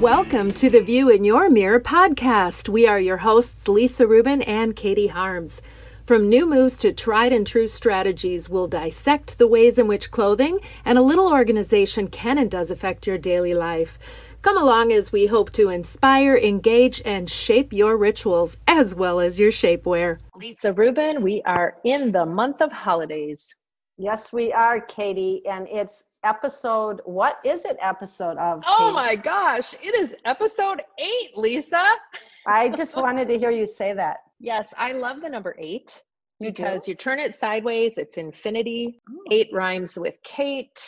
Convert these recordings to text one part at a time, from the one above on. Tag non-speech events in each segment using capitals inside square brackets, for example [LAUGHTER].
Welcome to the View in Your Mirror podcast. We are your hosts, Lisa Rubin and Katie Harms. From new moves to tried and true strategies, we'll dissect the ways in which clothing and a little organization can and does affect your daily life. Come along as we hope to inspire, engage, and shape your rituals as well as your shapewear. Lisa Rubin, we are in the month of holidays. Yes, we are, Katie, and it's episode. What is it? Episode of? Oh Katie? my gosh, it is episode eight, Lisa. [LAUGHS] I just wanted to hear you say that. Yes, I love the number eight because you, you turn it sideways. It's infinity. Oh. Eight rhymes with Kate.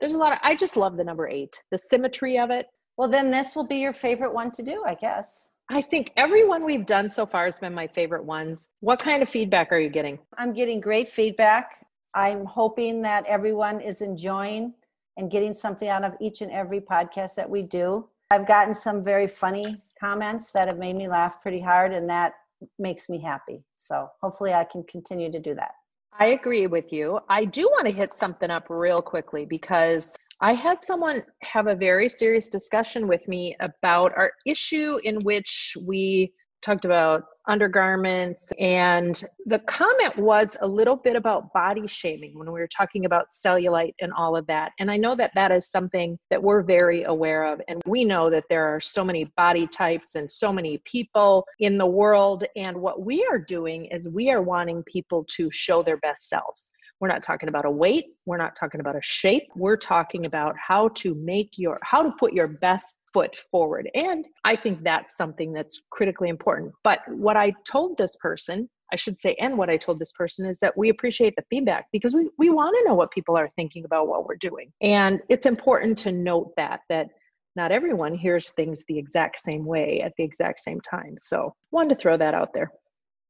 There's a lot of. I just love the number eight. The symmetry of it. Well, then this will be your favorite one to do, I guess. I think every one we've done so far has been my favorite ones. What kind of feedback are you getting? I'm getting great feedback. I'm hoping that everyone is enjoying and getting something out of each and every podcast that we do. I've gotten some very funny comments that have made me laugh pretty hard, and that makes me happy. So hopefully, I can continue to do that. I agree with you. I do want to hit something up real quickly because I had someone have a very serious discussion with me about our issue in which we talked about undergarments. And the comment was a little bit about body shaming when we were talking about cellulite and all of that. And i know that that is something that we're very aware of. And we know that there are so many body types and so many people in the world. And what we are doing is we are wanting people to show their best selves we're not talking about a weight. We're not talking about a shape. We're talking about how to make your, how to put your best foot forward. And I think that's something that's critically important. But what I told this person, I should say, and what I told this person is that we appreciate the feedback because we, we want to know what people are thinking about what we're doing. And it's important to note that, that not everyone hears things the exact same way at the exact same time. So wanted to throw that out there.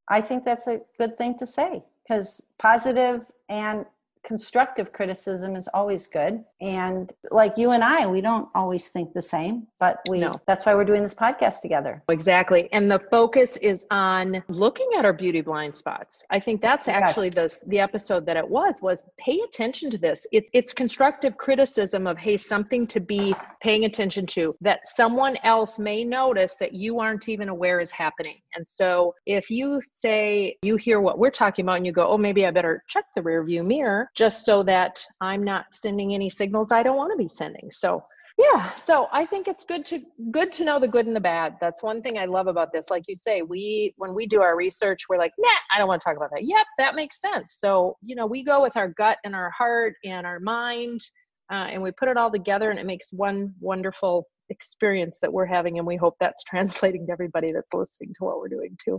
I think that's a good thing to say because positive and constructive criticism is always good. And like you and i we don't always think the same but we no. that's why we're doing this podcast together. Exactly. And the focus is on looking at our beauty blind spots. I think that's actually yes. the the episode that it was was pay attention to this. It's it's constructive criticism of hey something to be paying attention to that someone else may notice that you aren't even aware is happening. And so if you say you hear what we're talking about and you go oh maybe i better check the rear view mirror just so that I'm not sending any signals I don't want to be sending. So yeah so i think it's good to good to know the good and the bad. That's one thing i love about this. Like you say we when we do our research we're like nah i don't want to talk about that. Yep that makes sense. So you know we go with our gut and our heart and our mind uh, and we put it all together and it makes one wonderful experience that we're having and we hope that's [LAUGHS] translating to everybody that's listening to what we're doing too.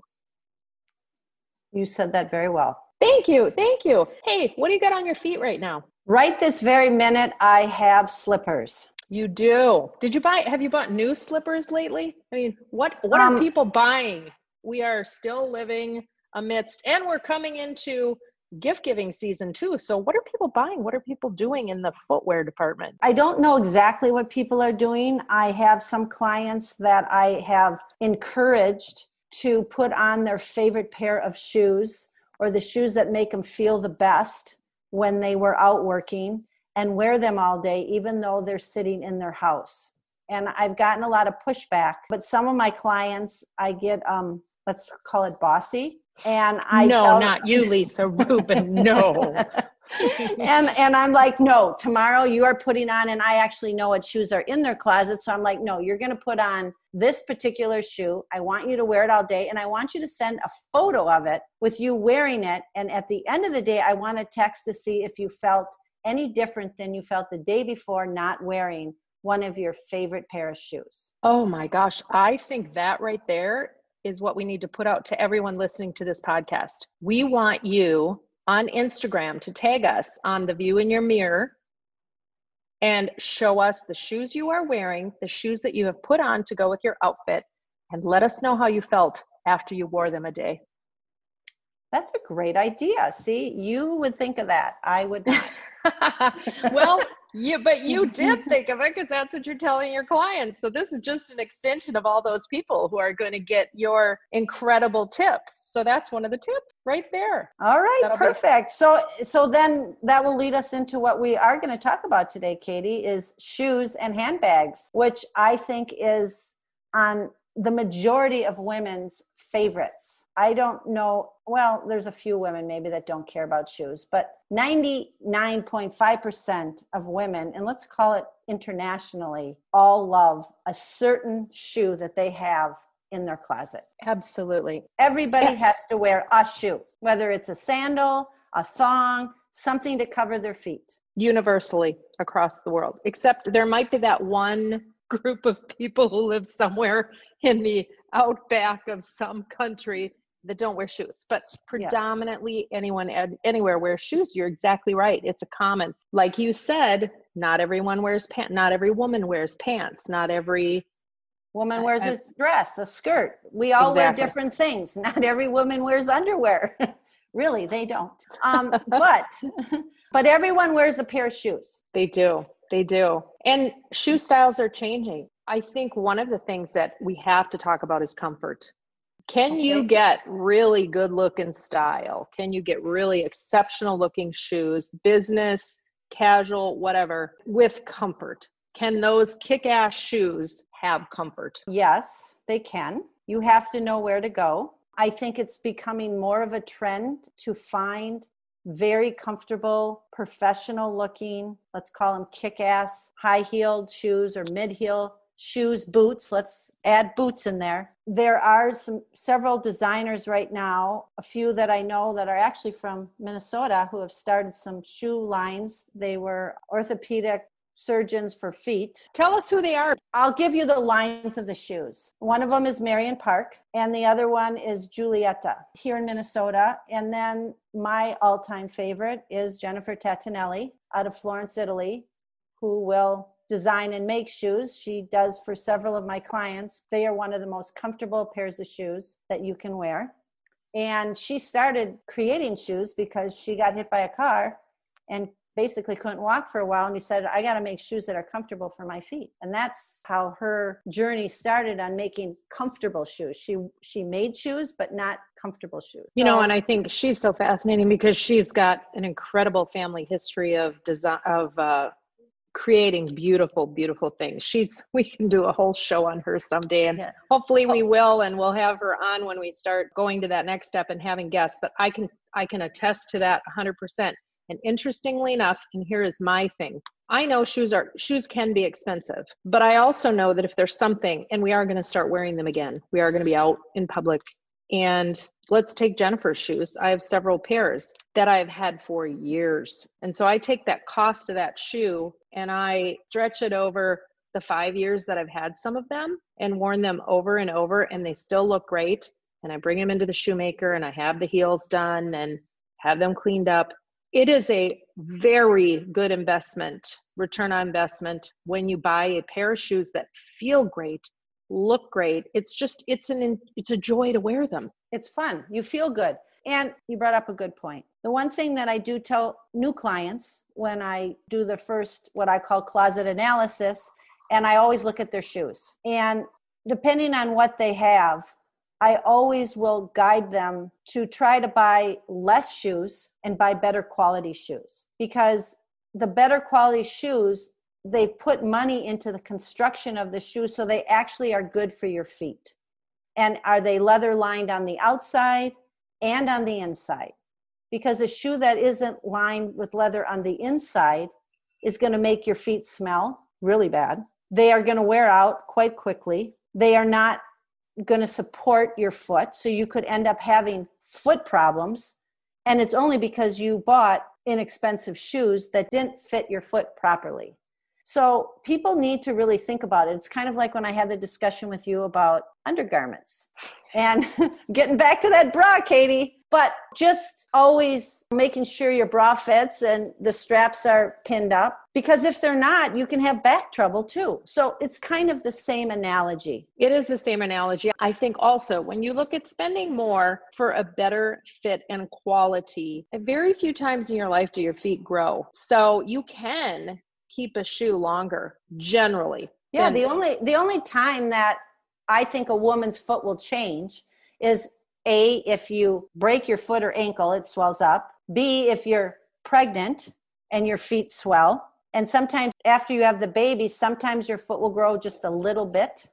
You said that very well Thank you. Thank you. Hey, what do you got on your feet right now? Right this very minute, I have slippers. You do. Did you buy, have you bought new slippers lately? I mean, what, what um, are people buying? We are still living amidst, and we're coming into gift giving season too. So, what are people buying? What are people doing in the footwear department? I don't know exactly what people are doing. I have some clients that I have encouraged to put on their favorite pair of shoes or the shoes that make them feel the best when they were out working and wear them all day, even though they're sitting in their house. And I've gotten a lot of pushback, but some of my clients, I get, um, let's call it bossy. And I no, not you, Lisa Rubin. No, [LAUGHS] and and I'm like, no, tomorrow you are putting on, and I actually know what shoes are in their closet. So I'm like, no, you're gonna put on this particular shoe. I want you to wear it all day, and I want you to send a photo of it with you wearing it. And at the end of the day, I want a text to see if you felt any different than you felt the day before not wearing one of your favorite pair of shoes. Oh my gosh, I think that right there is what we need to put out to everyone listening to this podcast. We want you on Instagram to tag us on the view in your mirror and show us the shoes you are wearing, the shoes that you have put on to go with your outfit, and let us know how you felt after you wore them a day. That's a great idea. See, you would think of that. I would not. [LAUGHS] [LAUGHS] well, you but you [LAUGHS] did think of it because that's what you're telling your clients. So this is just an extension of all those people who are going to get your incredible tips. So that's one of the tips right there. All right, That'll perfect. Be- so so then that will lead us into what we are going to talk about today, Katie, is shoes and handbags, which I think is on the majority of women's favorites. I don't know, well, there's a few women maybe that don't care about shoes, but 99.5% of women, and let's call it internationally, all love a certain shoe that they have in their closet. Absolutely. Everybody yeah. has to wear a shoe, whether it's a sandal, a thong, something to cover their feet. Universally across the world, except there might be that one group of people who live somewhere in the outback of some country that don't wear shoes but predominantly yeah. anyone anywhere wears shoes you're exactly right it's a common like you said not everyone wears pants not every woman wears pants not every woman wears a dress a skirt we all exactly. wear different things [LAUGHS] not every woman wears underwear [LAUGHS] really they don't um, [LAUGHS] but but everyone wears a pair of shoes they do they do and shoe styles are changing I think one of the things that we have to talk about is comfort. Can okay. you get really good looking style? Can you get really exceptional looking shoes, business, casual, whatever, with comfort? Can those kick ass shoes have comfort? Yes, they can. You have to know where to go. I think it's becoming more of a trend to find very comfortable, professional looking, let's call them kick ass, high heeled shoes or mid heel shoes, boots. Let's add boots in there. There are some several designers right now, a few that I know that are actually from Minnesota who have started some shoe lines. They were orthopedic surgeons for feet. Tell us who they are. I'll give you the lines of the shoes. One of them is Marion Parke, and the other one is Giulietta here in Minnesota. And then my all time favorite is Jennifer Tattanelli out of Florence, Italy, who will design and make shoes. She does for several of my clients. They are one of the most comfortable pairs of shoes that you can wear. And she started creating shoes because she got hit by a car and basically couldn't walk for a while and he said i got to make shoes that are comfortable for my feet and that's how her journey started on making comfortable shoes she she made shoes but not comfortable shoes you so, know and i think she's so fascinating because she's got an incredible family history of design of uh, creating beautiful beautiful things. She's [LAUGHS] we can do a whole show on her someday and yeah. hopefully we oh. will and we'll have her on when we start going to that next step and having guests but i can i can attest to that 100% and interestingly enough and here is my thing i know shoes are shoes can be expensive but i also know that if there's something and we are going to start wearing them again. We are going to be out in public and let's take Jennifer's shoes. I have several pairs that I've had for years. And so I take that cost of that shoe and I stretch it over the five years that I've had some of them and worn them over and over, and they still look great. And I bring them into the shoemaker and I have the heels done and have them cleaned up. It is a very good investment, return on investment, when you buy a pair of shoes that feel great look great. It's just it's an it's a joy to wear them. It's fun. You feel good. And you brought up a good point. The one thing that I do tell new clients when I do the first what I call closet analysis and I always look at their shoes. And depending on what they have, I always will guide them to try to buy less shoes and buy better quality shoes because the better quality shoes they've put money into the construction of the shoe so they actually are good for your feet. And are they leather lined on the outside and on the inside? Because a shoe that isn't lined with leather on the inside is going to make your feet smell really bad. They are going to wear out quite quickly. They are not going to support your foot so you could end up having foot problems. And it's only because you bought inexpensive shoes that didn't fit your foot properly so people need to really think about it. It's kind of like when I had the discussion with you about undergarments. And [LAUGHS] getting back to that bra, Katie, But just always making sure your bra fits and the straps are pinned up because if they're not, you can have back trouble too. So it's kind of the same analogy. It is the same analogy. I think also when you look at spending more for a better fit and quality, very few times in your life do your feet grow. So you can keep a shoe longer generally. Yeah, the only the only time that I think a woman's foot will change is a, if you break your foot or ankle, it swells up. B, if you're pregnant and your feet swell. And sometimes after you have the baby, sometimes your foot will grow just a little bit.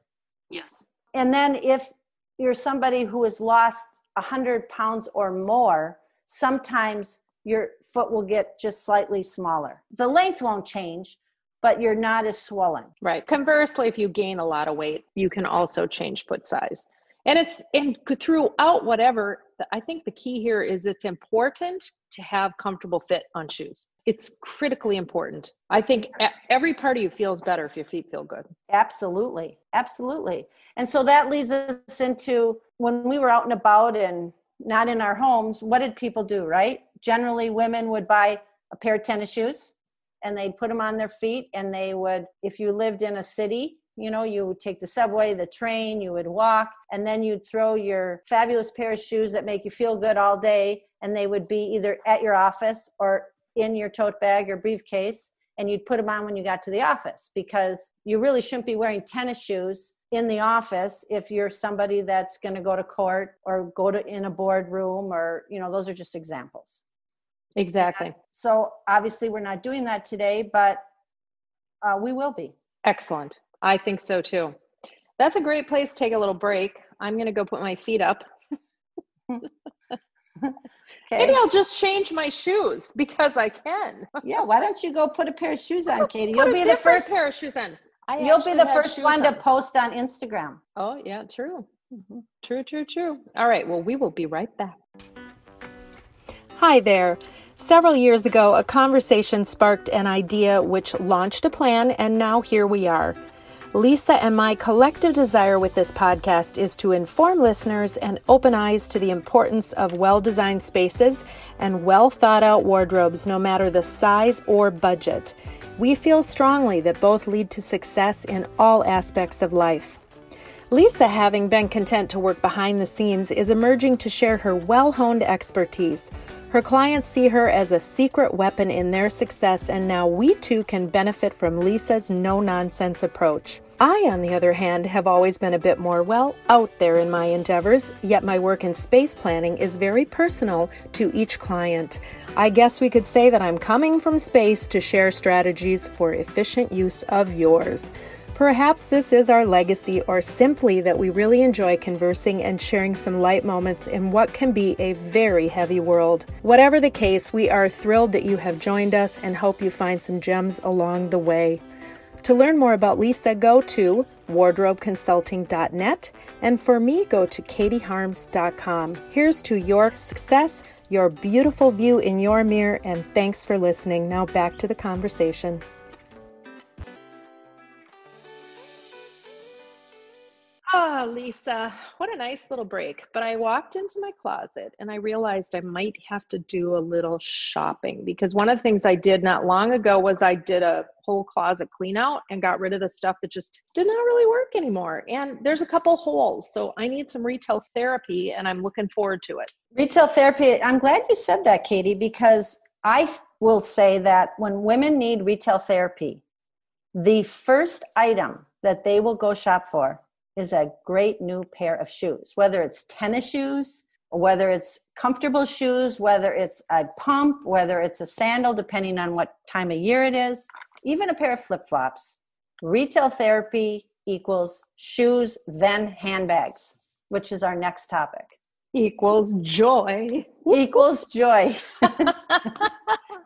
Yes. And then if you're somebody who has lost 100 pounds or more, sometimes your foot will get just slightly smaller. The length won't change, but you're not as swollen. Right. Conversely, if you gain a lot of weight, you can also change foot size. And it's and throughout whatever i think the key here is it's important to have comfortable fit on shoes. It's critically important. I think every part of you feels better if your feet feel good. Absolutely. Absolutely. And so that leads us into when we were out and about and not in our homes what did people do right generally women would buy a pair of tennis shoes and they'd put them on their feet and they would if you lived in a city you know you would take the subway the train you would walk and then you'd throw your fabulous pair of shoes that make you feel good all day and they would be either at your office or in your tote bag or briefcase and you'd put them on when you got to the office because you really shouldn't be wearing tennis shoes in the office if you're somebody that's going to go to court or go to in a boardroom or you know those are just examples exactly so obviously we're not doing that today but uh, we will be excellent I think so too. That's a great place to take a little break. I'm going to go put my feet up. [LAUGHS] okay. Maybe I'll just change my shoes because I can. yeah, why don't you go put a pair of shoes on, Katie? You'll be the first pair of shoes on. I you'll be the first one on. to post on Instagram. Oh, yeah, true. Mm-hmm. True, true, true. All right, well, we will be right back. Hi there. Several years ago, a conversation sparked an idea which launched a plan, and now here we are. Lisa and my collective desire with this podcast is to inform listeners and open eyes to the importance of well designed spaces and well thought out wardrobes, no matter the size or budget. We feel strongly that both lead to success in all aspects of life. Lisa, having been content to work behind the scenes, is emerging to share her well honed expertise. Her clients see her as a secret weapon in their success, and now we too can benefit from Lisa's no nonsense approach. I, on the other hand, have always been a bit more, well, out there in my endeavors, yet my work in space planning is very personal to each client. I guess we could say that I'm coming from space to share strategies for efficient use of yours. Perhaps this is our legacy, or simply that we really enjoy conversing and sharing some light moments in what can be a very heavy world. Whatever the case, we are thrilled that you have joined us and hope you find some gems along the way. To learn more about Lisa, go to wardrobeconsulting.net, and for me, go to katieharms.com. Here's to your success, your beautiful view in your mirror, and thanks for listening. Now back to the conversation. Oh, Lisa, what a nice little break. But I walked into my closet and I realized I might have to do a little shopping because one of the things I did not long ago was I did a whole closet clean out and got rid of the stuff that just did not really work anymore. And there's a couple holes. So I need some retail therapy and I'm looking forward to it. Retail therapy, I'm glad you said that, Katie, because I will say that when women need retail therapy, the first item that they will go shop for is a great new pair of shoes, whether it's tennis shoes, whether it's comfortable shoes, whether it's a pump, whether it's a sandal, depending on what time of year it is, even a pair of flip flops. Retail therapy equals shoes, then handbags, which is our next topic. Equals joy. Equals joy. [LAUGHS]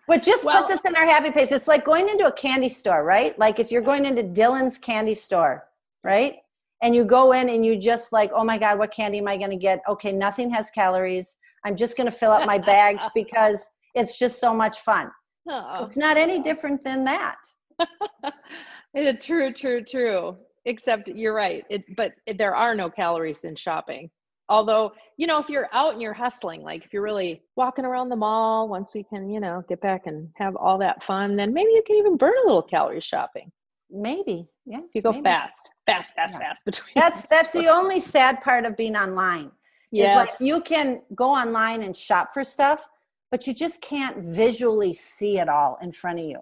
What just well, puts us in our happy place. It's like going into a candy store, right? Like if you're going into Dylan's candy store, right? And you go in and you just like oh my god what candy am i going to get? Okay nothing has calories. I'm just going to fill up my [LAUGHS] bags because it's just so much fun. Oh. it's not any different than that. [LAUGHS] True true true. Except you're right it, but there are no calories in shopping. Although, you know, if you're out and you're hustling, like if you're really walking around the mall, once we can, you know, get back and have all that fun, then maybe you can even burn a little calories shopping. Maybe, yeah. If you go maybe. fast, fast, fast, yeah. fast between. That's [LAUGHS] that's the only sad part of being online. Yeah, like you can go online and shop for stuff, but you just can't visually see it all in front of you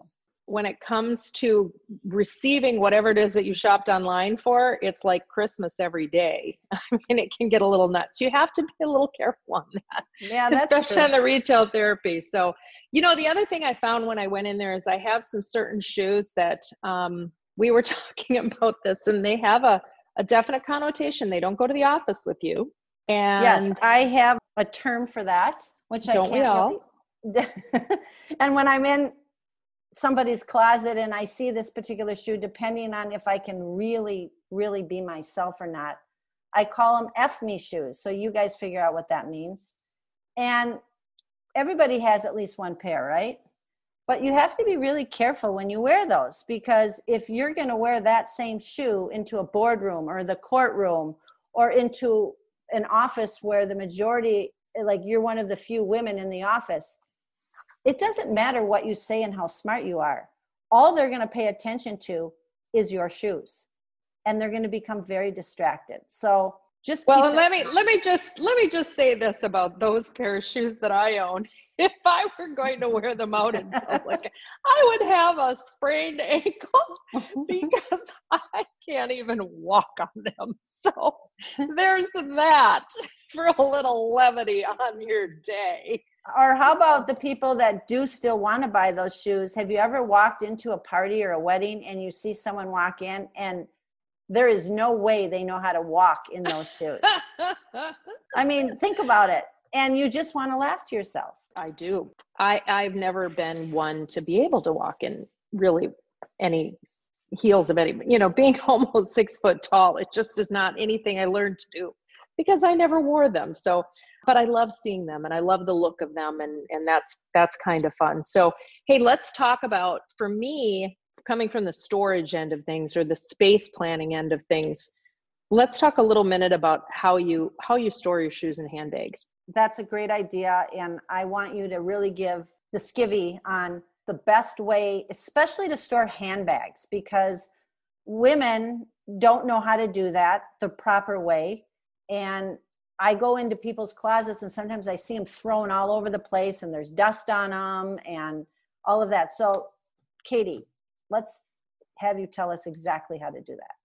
when it comes to receiving whatever it is that you shopped online for, it's like Christmas every day. [LAUGHS] I mean, it can get a little nuts. You have to be a little careful on that. Yeah, that's especially true. on the retail therapy. So, you know, the other thing I found when I went in there is I have some certain shoes that um, we were [LAUGHS] talking about this, and they have a a definite connotation. They don't go to the office with you. And yes, I have a term for that, which I can't. We all? Really... [LAUGHS] and when I'm in somebody's closet and I see this particular shoe, depending on if I can really, really be myself or not, I call them F me shoes. So you guys figure out what that means. And everybody has at least one pair, right? But you have to be really careful when you wear those because if you're going to wear that same shoe into a boardroom or the courtroom or into an office where the majority, like you're one of the few women in the office, it doesn't matter what you say and how smart you are. All they're going to pay attention to is your shoes. And they're going to become very distracted. So just well let me let me just let me just say this about those pair of shoes that i own if i were going to wear them out in public i would have a sprained ankle [LAUGHS] because i can't even walk on them so there's that for a little levity on your day or how about the people that do still want to buy those shoes? Have you ever walked into a party or a wedding and you see someone walk in and there is no way they know how to walk in those shoes? [LAUGHS] I mean, think about it. And you just want to laugh to yourself. I do. I, I've never been one to be able to walk in really any heels of any, you know, being [LAUGHS] almost six foot tall, it just is not anything I learned to do because I never wore them. So but I love seeing them and I love the look of them and and that's that's kind of fun. So, hey, let's talk about for me coming from the storage end of things or the space planning end of things. Let's talk a little minute about how you how you store your shoes and handbags. That's a great idea and I want you to really give the skivvy on the best way especially to store handbags because women don't know how to do that the proper way and I go into people's closets and sometimes I see them thrown all over the place and there's dust on them and all of that. So, Katie, let's have you tell us exactly how to do that.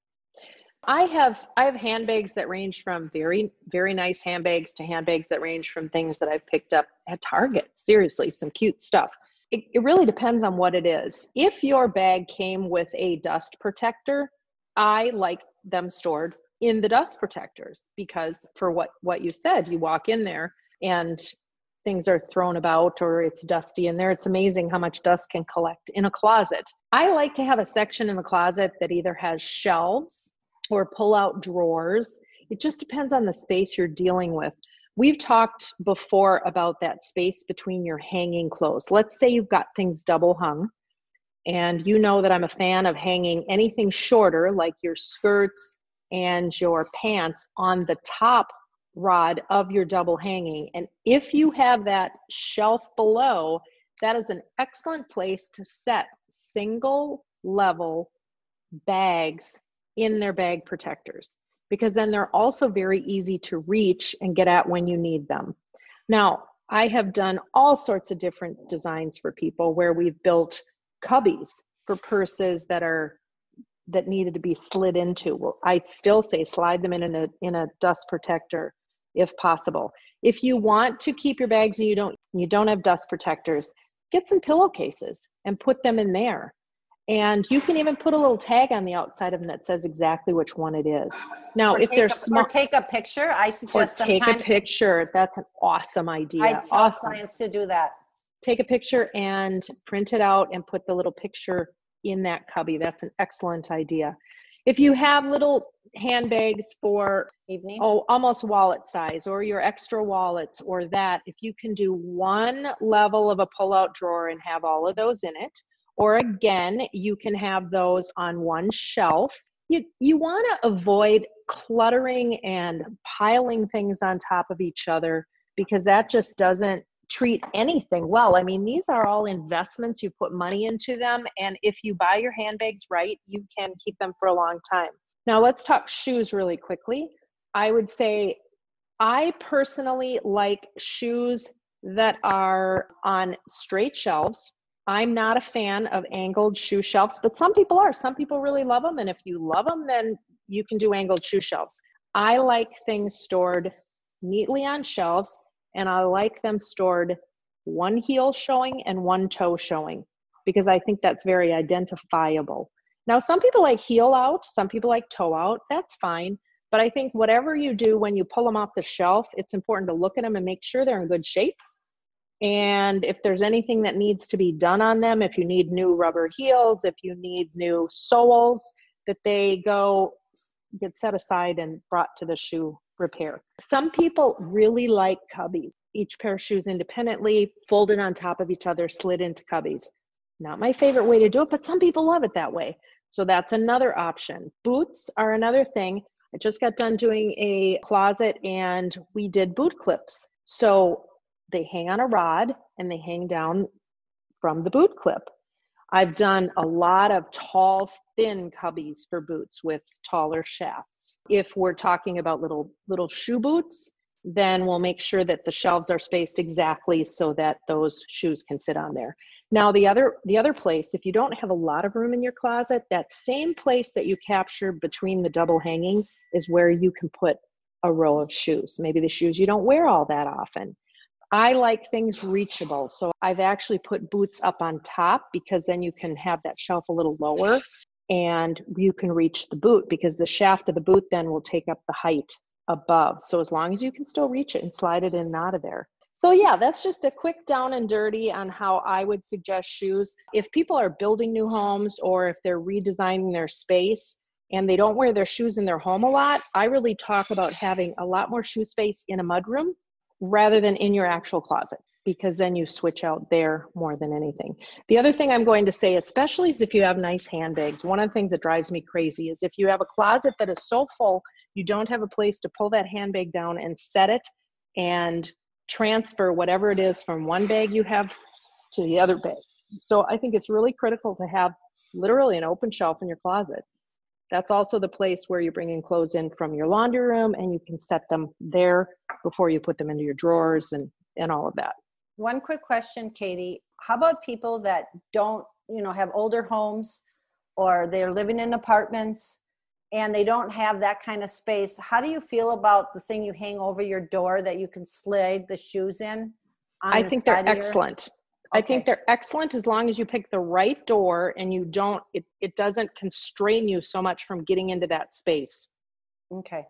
I have I have handbags that range from very very nice handbags to handbags that range from things that I've picked up at Target. Seriously, some cute stuff. It, it really depends on what it is. If your bag came with a dust protector, I like them stored in the dust protectors because for what what you said you walk in there and things are thrown about or it's dusty in there it's amazing how much dust can collect in a closet i like to have a section in the closet that either has shelves or pull out drawers. It just depends on the space you're dealing with. We've talked before about that space between your hanging clothes. Let's say you've got things double hung and you know that i'm a fan of hanging anything shorter like your skirts and your pants on the top rod of your double hanging. And if you have that shelf below, that is an excellent place to set single level bags in their bag protectors because then they're also very easy to reach and get at when you need them. Now, I have done all sorts of different designs for people where we've built cubbies for purses that are that needed to be slid into. Well i still say slide them in in a in a dust protector if possible. If you want to keep your bags and you don't you don't have dust protectors get some pillowcases and put them in there and you can even put a little tag on the outside of them that says exactly which one it is. Now, or if there's small, or take a picture. I suggest or take a picture. That's an awesome idea. I tell awesome. clients to do that. Take a picture and print it out and put the little picture in that cubby. That's an excellent idea. If you have little handbags for evening, oh, almost wallet size, or your extra wallets, or that, if you can do one level of a pull out drawer and have all of those in it, or again, you can have those on one shelf. You, you want to avoid cluttering and piling things on top of each other because that just doesn't treat anything well. I mean, these are all investments. You put money into them. And if you buy your handbags right, you can keep them for a long time. Now, let's talk shoes really quickly. I would say I personally like shoes that are on straight shelves. I'm not a fan of angled shoe shelves, but some people are. Some people really love them. And if you love them, then you can do angled shoe shelves. I like things stored neatly on shelves and I like them stored one heel showing and one toe showing because I think that's very identifiable. Now, some people like heel out, some people like toe out. That's fine. But I think whatever you do when you pull them off the shelf, it's important to look at them and make sure they're in good shape. And if there's anything that needs to be done on them, if you need new rubber heels, if you need new soles, that they go get set aside and brought to the shoe repair. Some people really like cubbies, each pair of shoes independently, folded on top of each other, slid into cubbies. Not my favorite way to do it, but some people love it that way. So that's another option. Boots are another thing. I just got done doing a closet and we did boot clips. So they hang on a rod and they hang down from the boot clip. I've done a lot of tall, thin cubbies for boots with taller shafts. If we're talking about little little shoe boots, then we'll make sure that the shelves are spaced exactly so that those shoes can fit on there. Now the other the other place, if you don't have a lot of room in your closet, that same place that you captured between the double hanging is where you can put a row of shoes. Maybe the shoes you don't wear all that often. I like things reachable. So I've actually put boots up on top because then you can have that shelf a little lower and you can reach the boot because the shaft of the boot then will take up the height above. So as long as you can still reach it and slide it in and out of there. So yeah, that's just a quick down and dirty on how I would suggest shoes. If people are building new homes or if they're redesigning their space and they don't wear their shoes in their home a lot, I really talk about having a lot more shoe space in a mudroom rather than in your actual closet because then you switch out there more than anything. The other thing I'm going to say, especially is if you have nice handbags, one of the things that drives me crazy is if you have a closet that is so full, you don't have a place to pull that handbag down and set it and transfer whatever it is from one bag you have to the other bag. So I think it's really critical to have literally an open shelf in your closet. That's also the place where you bring in clothes in from your laundry room and you can set them there before you put them into your drawers and, and all of that. One quick question, Katie. How about people that don't, you know, have older homes or they're living in apartments and they don't have that kind of space? How do you feel about the thing you hang over your door that you can slide the shoes in? I think they're excellent. Okay. I think they're excellent as long as you pick the right door and you don't it, it doesn't constrain you so much from getting into that space. Okay.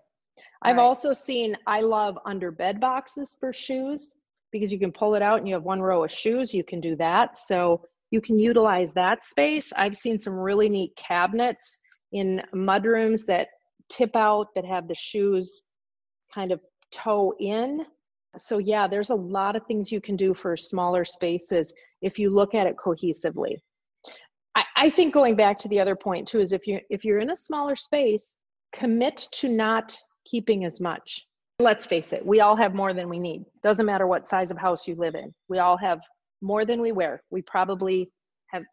I've right. also seen I love under bed boxes for shoes because you can pull it out and you have one row of shoes, you can do that. So you can utilize that space. I've seen some really neat cabinets in mudrooms that tip out that have the shoes kind of toe in so yeah there's a lot of things you can do for smaller spaces if you look at it cohesively. I, I think going back to the other point too is if you if you're in a smaller space commit to not keeping as much. Let's face it we all have more than we need. Doesn't matter what size of house you live in. We all have more than we wear. We probably have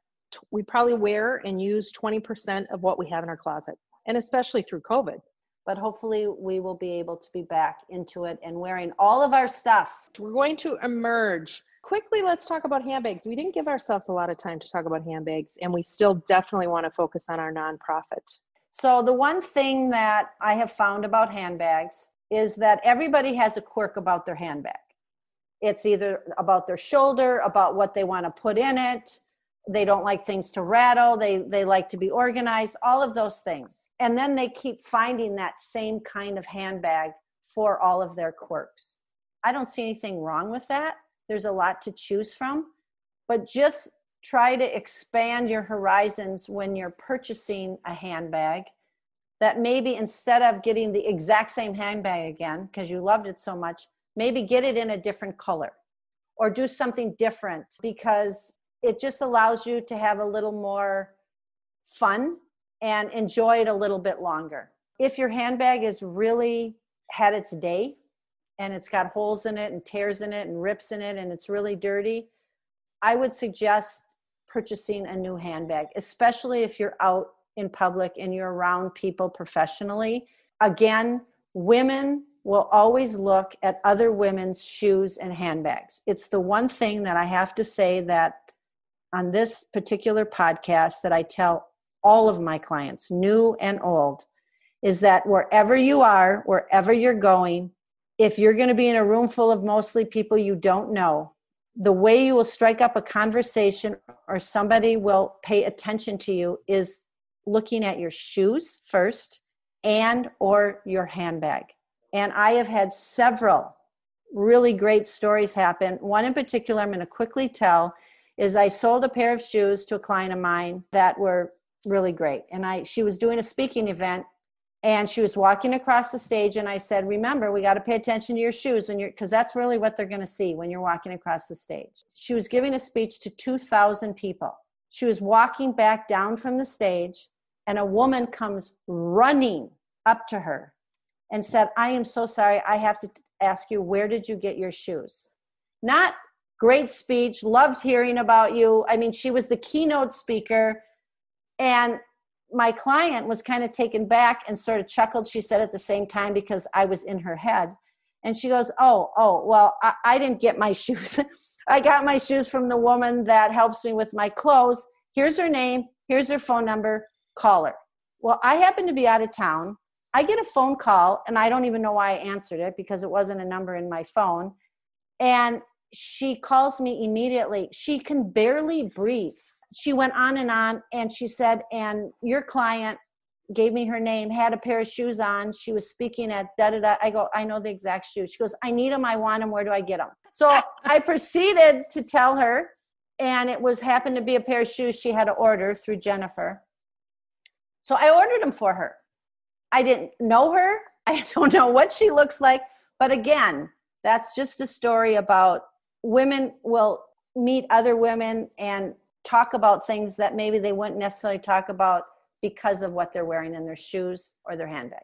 we probably wear and use 20% of what we have in our closet and especially through covid but hopefully we will be able to be back into it and wearing all of our stuff. We're going to emerge. Quickly, let's talk about handbags. We didn't give ourselves a lot of time to talk about handbags, and we still definitely want to focus on our nonprofit. So, the one thing that I have found about handbags is that everybody has a quirk about their handbag. It's either about their shoulder, about what they want to put in it, they don't like things to rattle they they like to be organized all of those things. And then they keep finding that same kind of handbag for all of their quirks. I don't see anything wrong with that. There's a lot to choose from but just try to expand your horizons when you're purchasing a handbag that maybe instead of getting the exact same handbag again because you loved it so much maybe get it in a different color or do something different because it just allows you to have a little more fun and enjoy it a little bit longer. if your handbag is really had its day and it's got holes in it and tears in it and rips in it and it's really dirty, I would suggest purchasing a new handbag, especially if you're out in public and you're around people professionally. Again, women will always look at other women's shoes and handbags. It's the one thing that I have to say that on this particular podcast that I tell all of my clients, new and old, is that wherever you are, wherever you're going, if you're going to be in a room full of mostly people you don't know, the way you will strike up a conversation or somebody will pay attention to you is looking at your shoes first and or your handbag. And i have had several really great stories happen. One in particular i'm going to quickly tell is i sold a pair of shoes to a client of mine that were really great and i she was doing a speaking event and she was walking across the stage and i said remember we got to pay attention to your shoes when you're because that's really what they're going to see when you're walking across the stage she was giving a speech to 2000 people she was walking back down from the stage and a woman comes running up to her and said, I am so sorry. I have to ask you, where did you get your shoes? Not great speech, loved hearing about you. I mean, she was the keynote speaker. And my client was kind of taken back and sort of chuckled, she said at the same time, because I was in her head. And she goes, Oh, oh, well, I, I didn't get my [LAUGHS] shoes. I got my shoes from the woman that helps me with my clothes. Here's her name. Here's her phone number. Call her. Well, I happen to be out of town. I get a phone call, and I don't even know why I answered it because it wasn't a number in my phone. And she calls me immediately. She can barely breathe. She went on and on, and she said, And your client gave me her name, had a pair of shoes on. She was speaking at da da da. I go, I know the exact shoes. She goes, I need them. I want them. Where do I get them? So I [LAUGHS] proceeded to tell her, and it was happened to be a pair of shoes she had to order through Jennifer. So I ordered them for her. I didn't know her. [LAUGHS] I don't know what she looks like. But again, that's just a story about women will meet other women and talk about things that maybe they wouldn't necessarily talk about because of what they're wearing in their shoes or their handbag.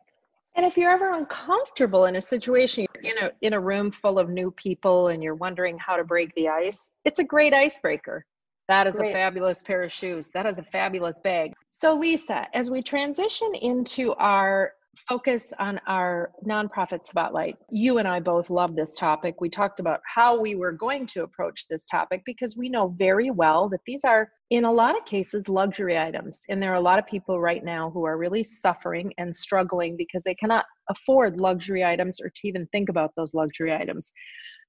And if you're ever uncomfortable in a situation, you're in a in a room full of new people and you're wondering how to break the ice, it's a great icebreaker. That is Great. a fabulous pair of shoes. That is a fabulous bag. So, Lisa, as we transition into our focus on our nonprofit spotlight, you and I both love this topic. We talked about how we were going to approach this topic because we know very well that these are, in a lot of cases, luxury items. And there are a lot of people right now who are really suffering and struggling because they cannot afford luxury items or to even think about those luxury items.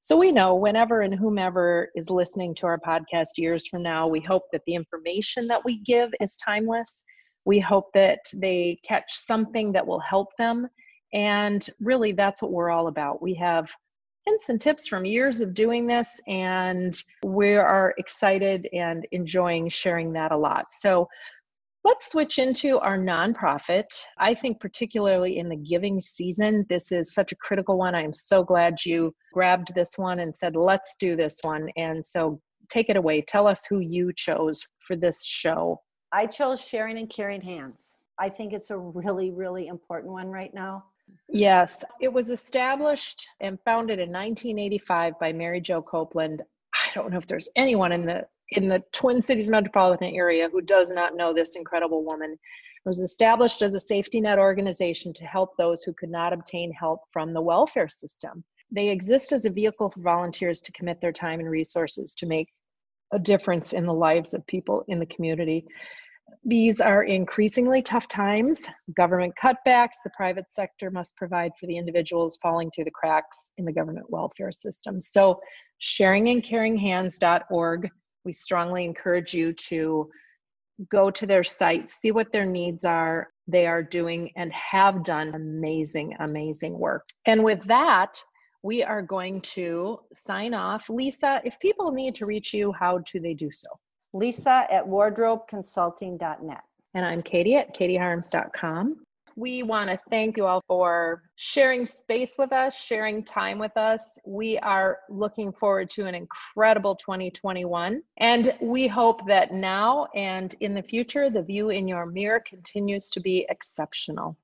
So we know whenever and whomever is listening to our podcast years from now, we hope that the information that we give is timeless. We hope that they catch something that will help them. And really, that's what we're all about. We have hints and tips from years of doing this, and we are excited and enjoying sharing that a lot. So Let's switch into our nonprofit. I think, particularly in the giving season, this is such a critical one. I am so glad you grabbed this one and said, let's do this one. And so, take it away. Tell us who you chose for this show. I chose Sharing and Caring Hands. I think it's a really, really important one right now. Yes, it was established and founded in 1985 by Mary Jo Copeland. I don't know if there's anyone in the in the Twin Cities metropolitan area who does not know this incredible woman. It was established as a safety net organization to help those who could not obtain help from the welfare system. They exist as a vehicle for volunteers to commit their time and resources to make a difference in the lives of people in the community. These are increasingly tough times. Government cutbacks, the private sector must provide for the individuals falling through the cracks in the government welfare system. So, sharingandcaringhands.org we strongly encourage you to go to their site, see what their needs are. They are doing and have done amazing, amazing work. And with that, we are going to sign off. Lisa, if people need to reach you, how do they do so? Lisa at wardrobeconsulting.net. And I'm Katie at katieharms.com. We want to thank you all for sharing space with us, sharing time with us. We are looking forward to an incredible 2021. And we hope that now and in the future, the view in your mirror continues to be exceptional.